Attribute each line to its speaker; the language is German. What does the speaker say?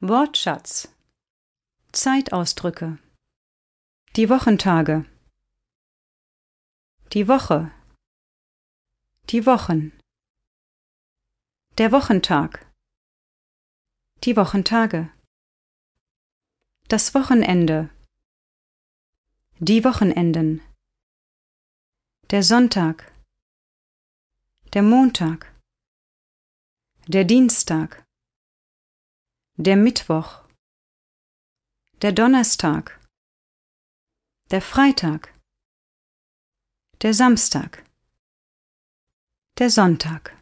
Speaker 1: Wortschatz. Zeitausdrücke. Die Wochentage. Die Woche. Die Wochen. Der Wochentag. Die Wochentage. Das Wochenende. Die Wochenenden. Der Sonntag. Der Montag. Der Dienstag der Mittwoch, der Donnerstag, der Freitag, der Samstag, der Sonntag.